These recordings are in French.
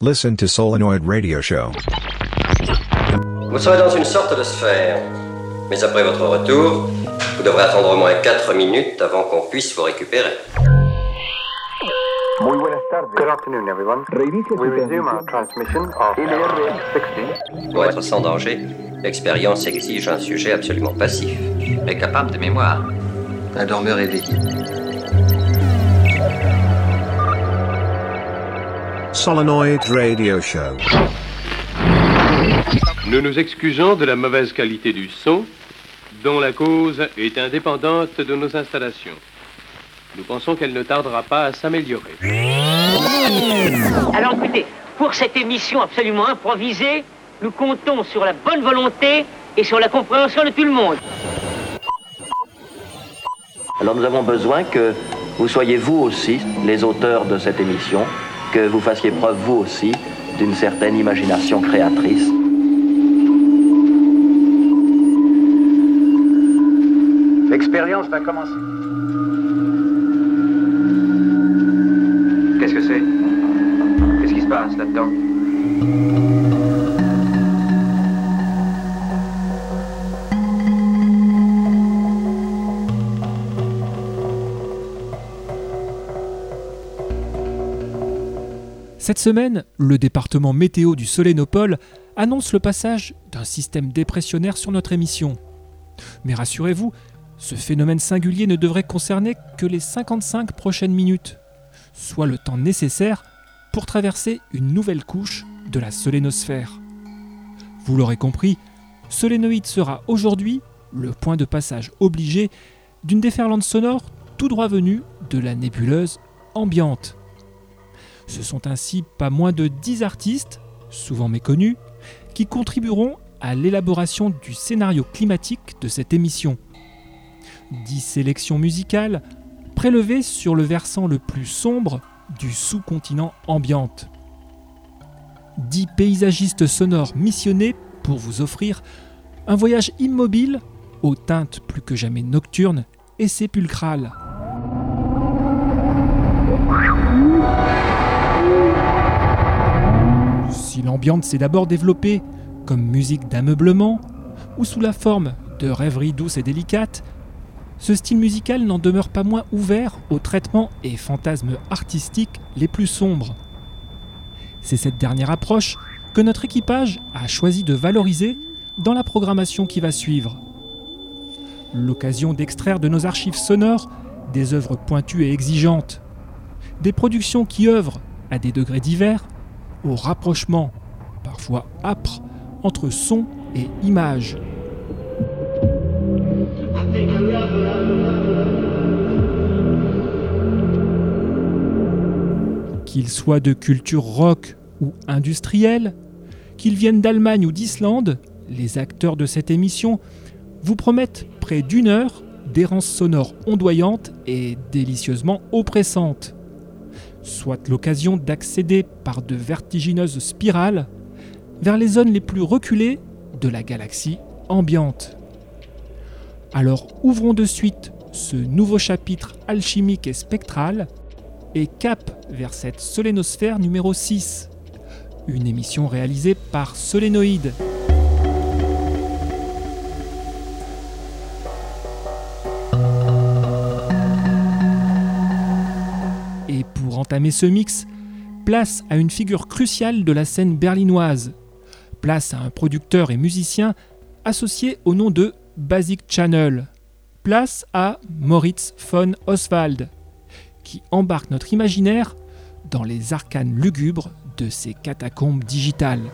Listen to Solenoid Radio Show. Vous serez dans une sorte de sphère. Mais après votre retour, vous devrez attendre au moins 4 minutes avant qu'on puisse vous récupérer. Muy buenas tardes. Good afternoon, everyone. We resume our transmission of LRX-60. Pour être sans danger, l'expérience exige un sujet absolument passif et capable de mémoire. Un dormeur éveillé. Solenoid Radio Show. Nous nous excusons de la mauvaise qualité du son, dont la cause est indépendante de nos installations. Nous pensons qu'elle ne tardera pas à s'améliorer. Alors écoutez, pour cette émission absolument improvisée, nous comptons sur la bonne volonté et sur la compréhension de tout le monde. Alors nous avons besoin que vous soyez vous aussi les auteurs de cette émission, que vous fassiez preuve vous aussi d'une certaine imagination créatrice. L'expérience va commencer. Cette semaine, le département météo du Solénopole annonce le passage d'un système dépressionnaire sur notre émission. Mais rassurez-vous, ce phénomène singulier ne devrait concerner que les 55 prochaines minutes, soit le temps nécessaire pour traverser une nouvelle couche de la solénosphère. Vous l'aurez compris, Solénoïde sera aujourd'hui le point de passage obligé d'une déferlante sonore tout droit venue de la nébuleuse ambiante. Ce sont ainsi pas moins de 10 artistes, souvent méconnus, qui contribueront à l'élaboration du scénario climatique de cette émission. 10 sélections musicales prélevées sur le versant le plus sombre du sous-continent ambiante. 10 paysagistes sonores missionnés pour vous offrir un voyage immobile aux teintes plus que jamais nocturnes et sépulcrales. Si l'ambiance s'est d'abord développée comme musique d'ameublement ou sous la forme de rêveries douces et délicates, ce style musical n'en demeure pas moins ouvert aux traitements et fantasmes artistiques les plus sombres. C'est cette dernière approche que notre équipage a choisi de valoriser dans la programmation qui va suivre. L'occasion d'extraire de nos archives sonores des œuvres pointues et exigeantes, des productions qui œuvrent à des degrés divers au rapprochement, parfois âpre, entre son et image. Qu'ils soient de culture rock ou industrielle, qu'ils viennent d'Allemagne ou d'Islande, les acteurs de cette émission vous promettent près d'une heure d'errance sonore ondoyante et délicieusement oppressante. Soit l'occasion d'accéder par de vertigineuses spirales vers les zones les plus reculées de la galaxie ambiante. Alors ouvrons de suite ce nouveau chapitre alchimique et spectral et cap vers cette solénosphère numéro 6, une émission réalisée par Solénoïde. Ce mix, place à une figure cruciale de la scène berlinoise, place à un producteur et musicien associé au nom de Basic Channel. Place à Moritz von Oswald, qui embarque notre imaginaire dans les arcanes lugubres de ces catacombes digitales.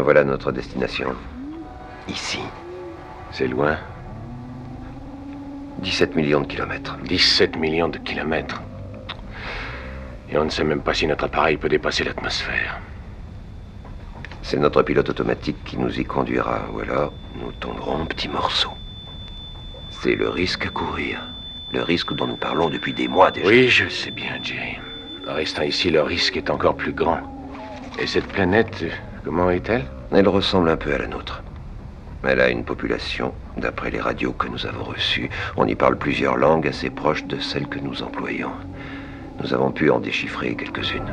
Voilà notre destination. Ici. C'est loin 17 millions de kilomètres. 17 millions de kilomètres. Et on ne sait même pas si notre appareil peut dépasser l'atmosphère. C'est notre pilote automatique qui nous y conduira, ou alors nous tomberons en petits morceaux. C'est le risque à courir. Le risque dont nous parlons depuis des mois déjà. Oui, je sais bien, Jay. En restant ici, le risque est encore plus grand. Et cette planète, comment est-elle Elle ressemble un peu à la nôtre. Elle a une population, d'après les radios que nous avons reçues. On y parle plusieurs langues assez proches de celles que nous employons. Nous avons pu en déchiffrer quelques-unes.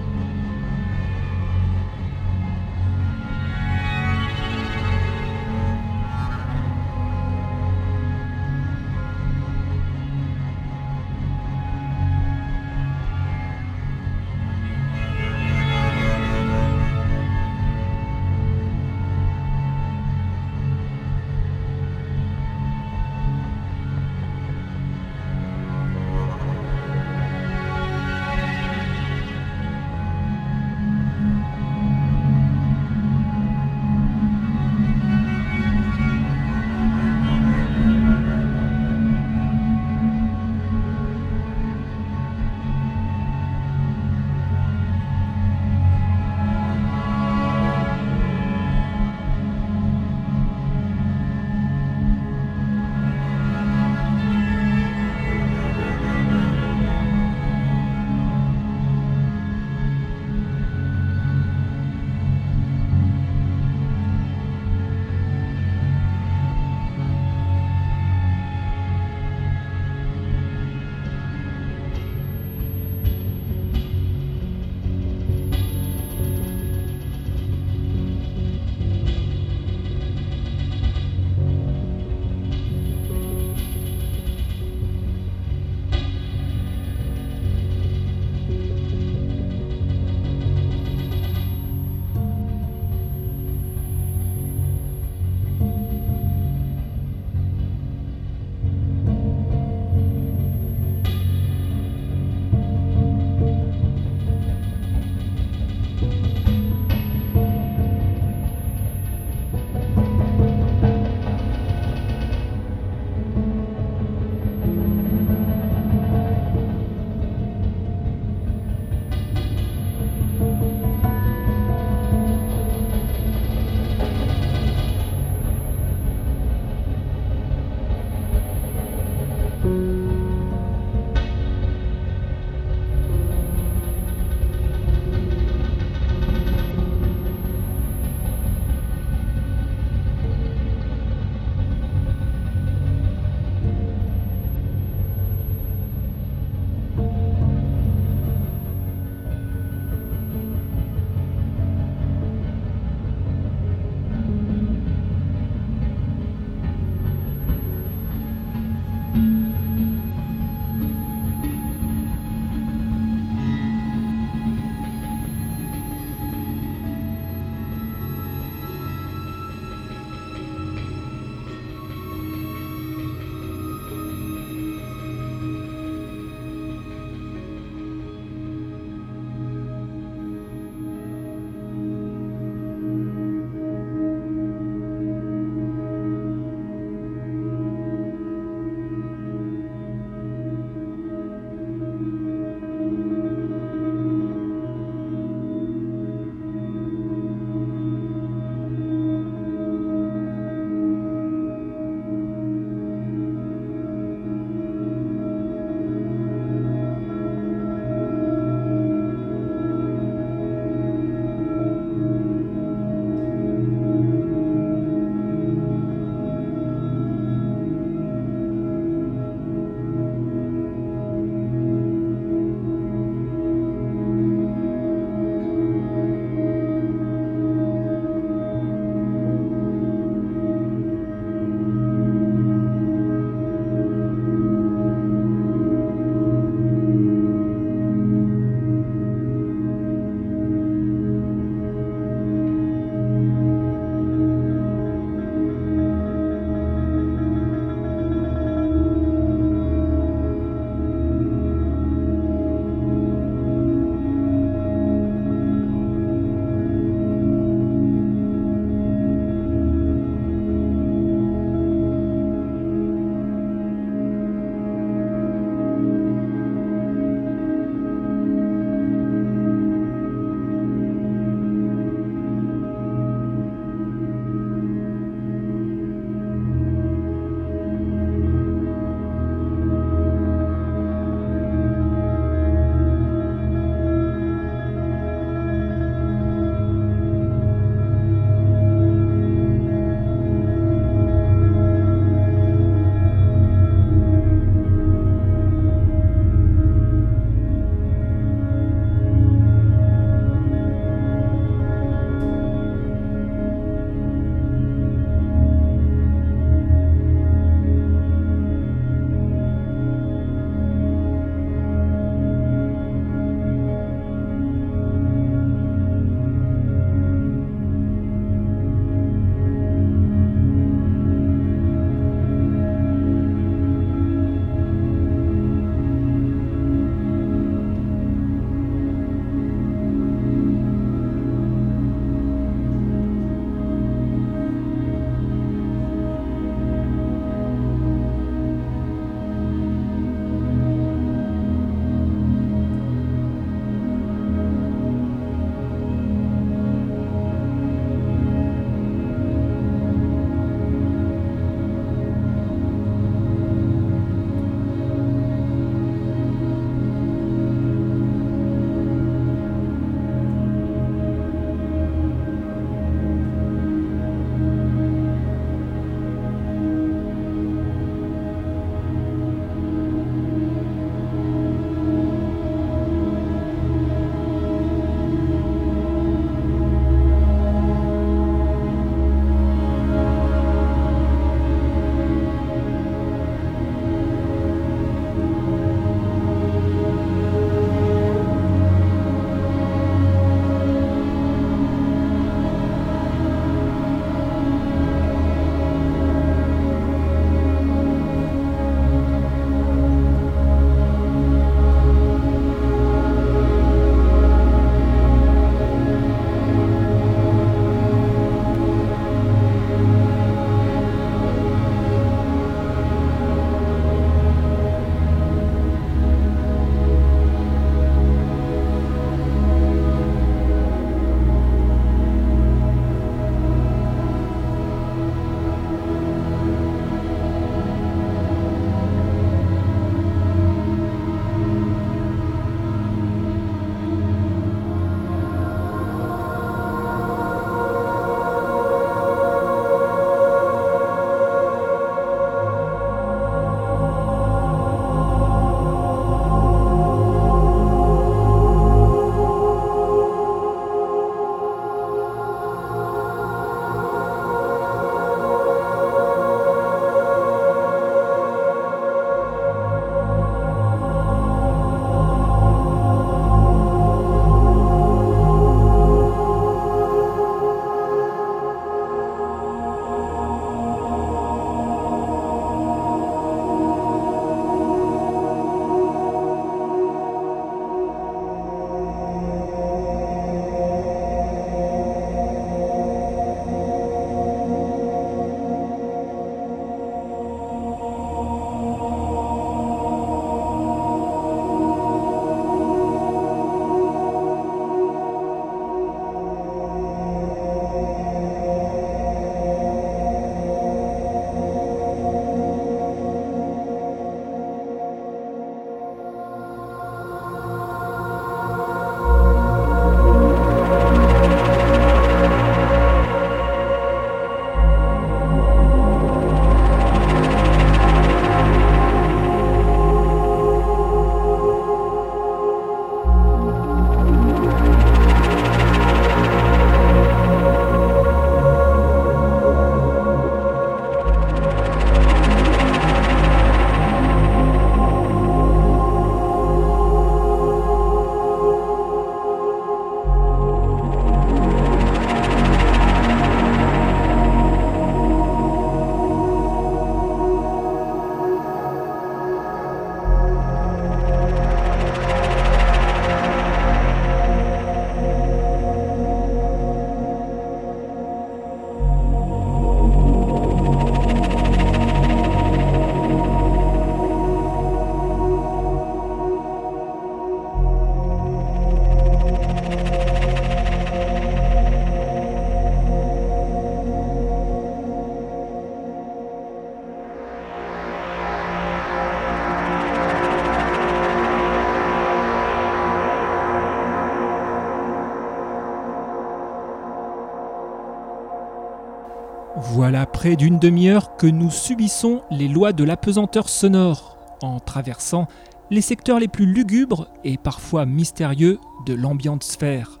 D'une demi-heure que nous subissons les lois de l'apesanteur sonore en traversant les secteurs les plus lugubres et parfois mystérieux de l'ambiante sphère.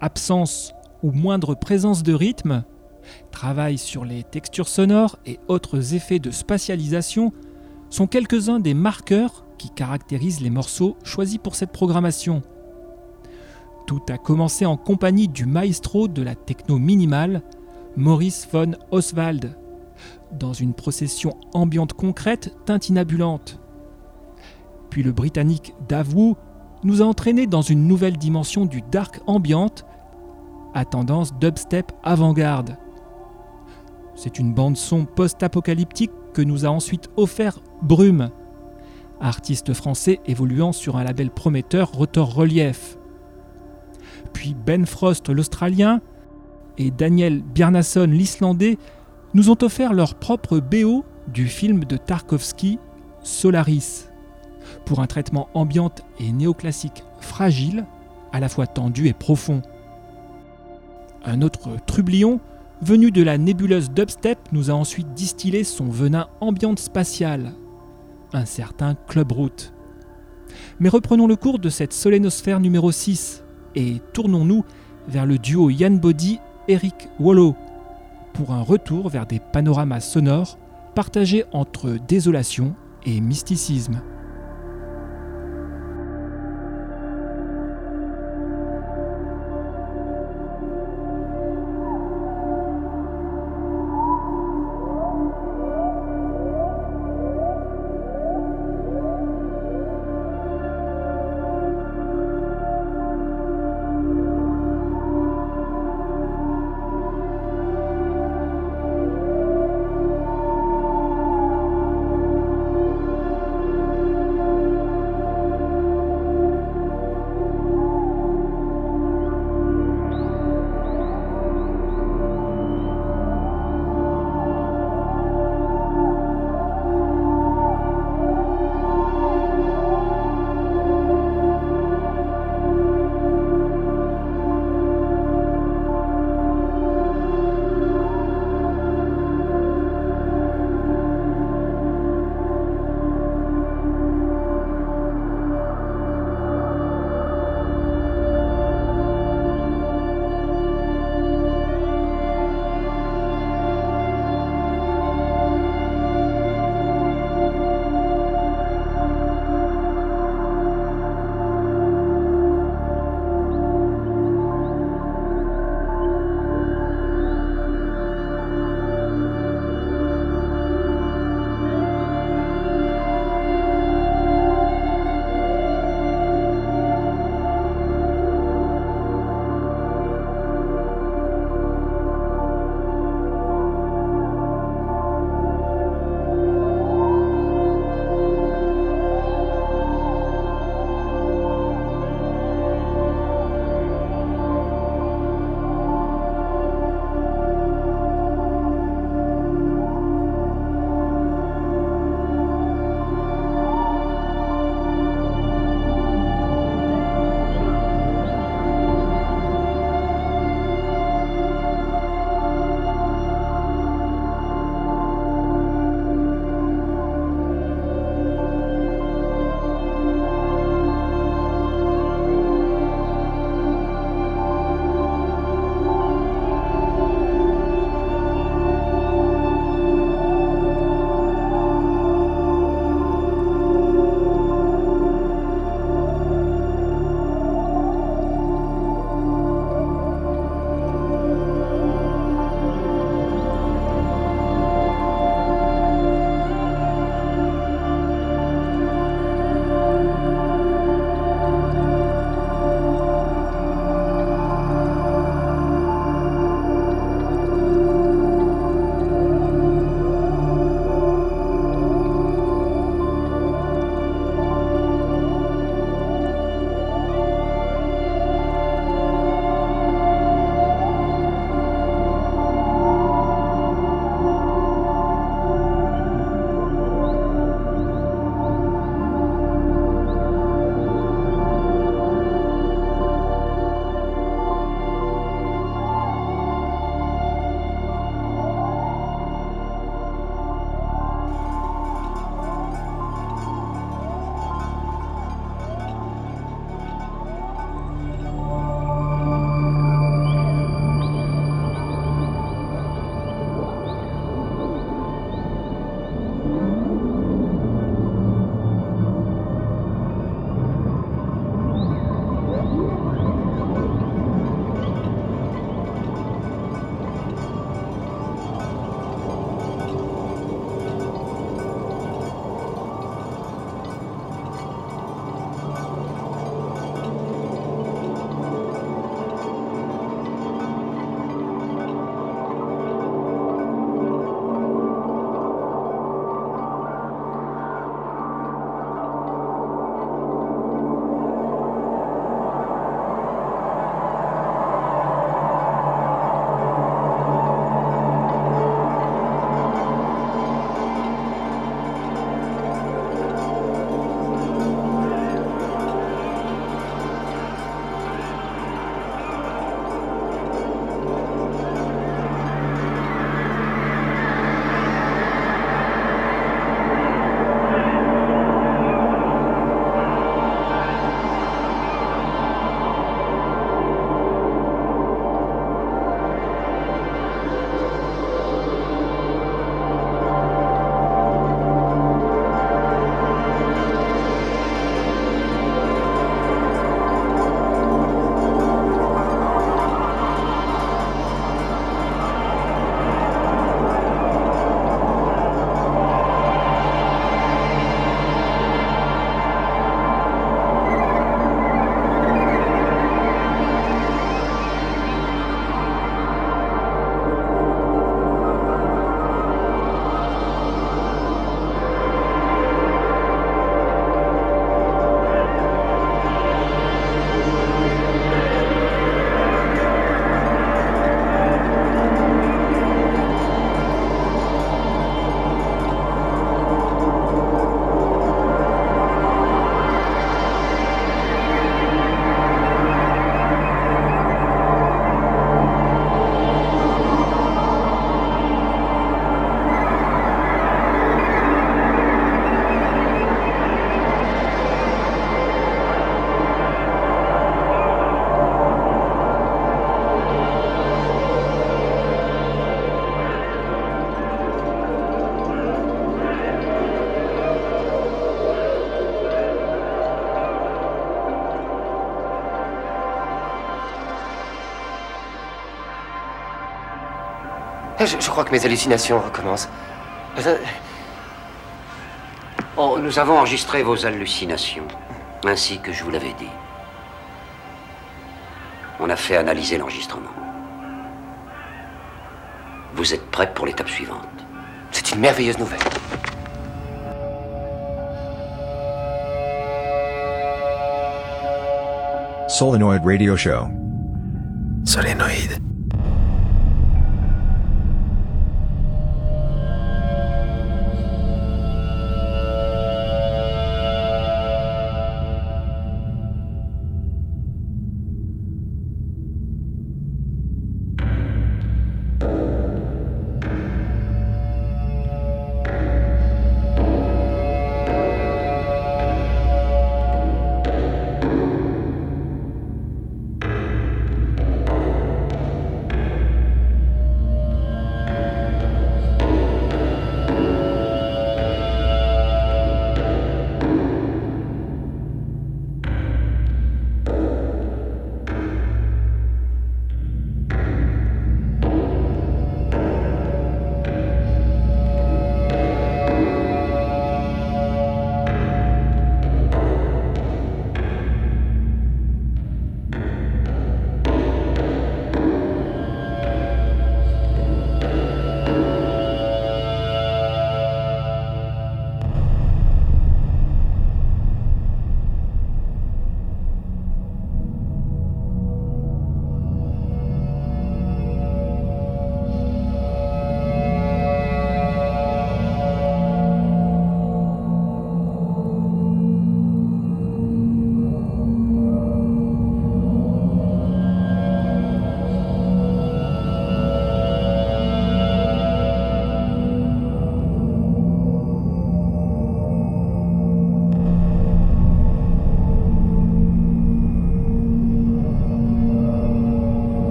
Absence ou moindre présence de rythme, travail sur les textures sonores et autres effets de spatialisation sont quelques-uns des marqueurs qui caractérisent les morceaux choisis pour cette programmation. Tout a commencé en compagnie du maestro de la techno minimale, Maurice von Oswald, dans une procession ambiante concrète tintinabulante. Puis le britannique Dave Wu nous a entraînés dans une nouvelle dimension du dark ambiante à tendance dubstep avant-garde. C'est une bande son post-apocalyptique que nous a ensuite offert Brume, artiste français évoluant sur un label prometteur Rotor Relief. Puis Ben Frost l'Australien et Daniel Bjarnason l'Islandais nous ont offert leur propre BO du film de Tarkovsky Solaris, pour un traitement ambiante et néoclassique fragile, à la fois tendu et profond. Un autre trublion, venu de la nébuleuse dubstep, nous a ensuite distillé son venin ambiante spatiale, un certain Club Route. Mais reprenons le cours de cette solénosphère numéro 6 et tournons-nous vers le duo Yann Body Eric Wallow pour un retour vers des panoramas sonores partagés entre désolation et mysticisme. Je, je crois que mes hallucinations recommencent. Euh, Oh, nous avons enregistré vos hallucinations, ainsi que je vous l'avais dit. On a fait analyser l'enregistrement. Vous êtes prêts pour l'étape suivante? C'est une merveilleuse nouvelle. Solenoid Radio Show. Solenoid.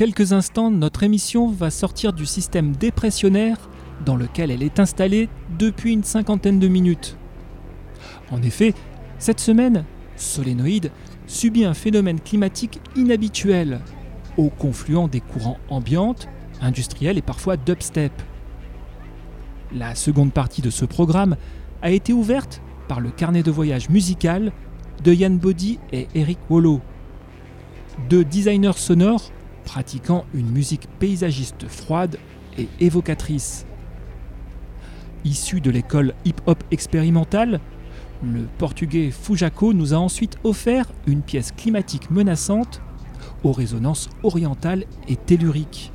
Quelques instants, notre émission va sortir du système dépressionnaire dans lequel elle est installée depuis une cinquantaine de minutes. En effet, cette semaine, Solénoïde subit un phénomène climatique inhabituel, au confluent des courants ambiantes, industriels et parfois dubstep. La seconde partie de ce programme a été ouverte par le carnet de voyage musical de Yann Body et Eric Wollo, deux designers sonores pratiquant une musique paysagiste froide et évocatrice. Issu de l'école hip-hop expérimentale, le portugais Fujako nous a ensuite offert une pièce climatique menaçante aux résonances orientales et telluriques.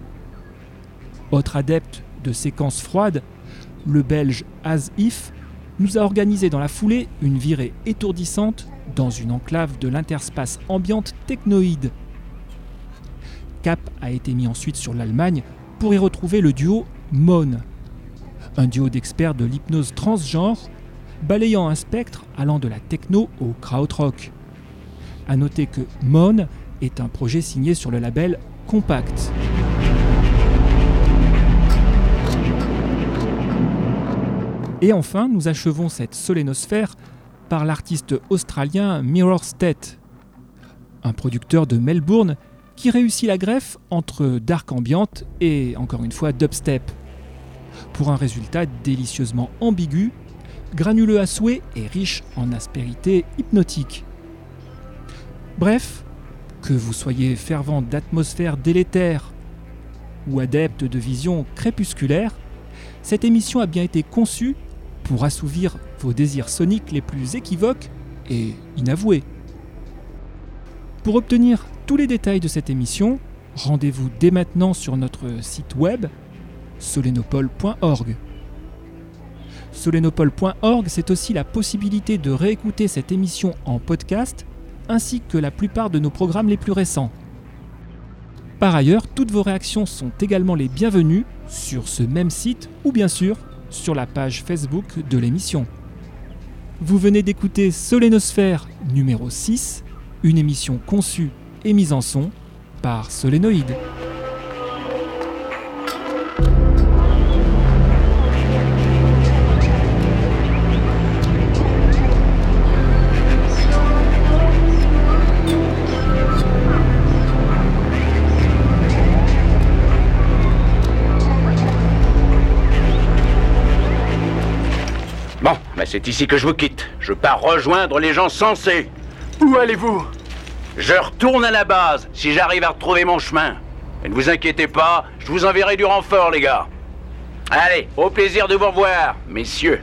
Autre adepte de séquences froides, le belge As If nous a organisé dans la foulée une virée étourdissante dans une enclave de l'interspace ambiante technoïde cap a été mis ensuite sur l'Allemagne pour y retrouver le duo Mon, un duo d'experts de l'hypnose transgenre, balayant un spectre allant de la techno au krautrock. A noter que Mon est un projet signé sur le label Compact. Et enfin, nous achevons cette solénosphère par l'artiste australien Mirror State, un producteur de Melbourne qui réussit la greffe entre dark ambiante et, encore une fois, dubstep. Pour un résultat délicieusement ambigu, granuleux à souhait et riche en aspérité hypnotique. Bref, Que vous soyez fervent d'atmosphères délétères ou adepte de visions crépusculaires, cette émission a bien été conçue pour assouvir vos désirs soniques les plus équivoques et inavoués. Pour obtenir tous les détails de cette émission, rendez-vous dès maintenant sur notre site web solenopole.org. Solenopole.org, c'est aussi la possibilité de réécouter cette émission en podcast ainsi que la plupart de nos programmes les plus récents. Par ailleurs, toutes vos réactions sont également les bienvenues sur ce même site ou bien sûr sur la page Facebook de l'émission. Vous venez d'écouter Solénosphère numéro 6, une émission conçue et mise en son par Solénoïde. Bon, c'est ici que je vous quitte. Je pars rejoindre les gens sensés. Où allez-vous? Je retourne à la base, si j'arrive à retrouver mon chemin. Mais ne vous inquiétez pas, je vous enverrai du renfort, les gars. Allez, au plaisir de vous revoir, messieurs.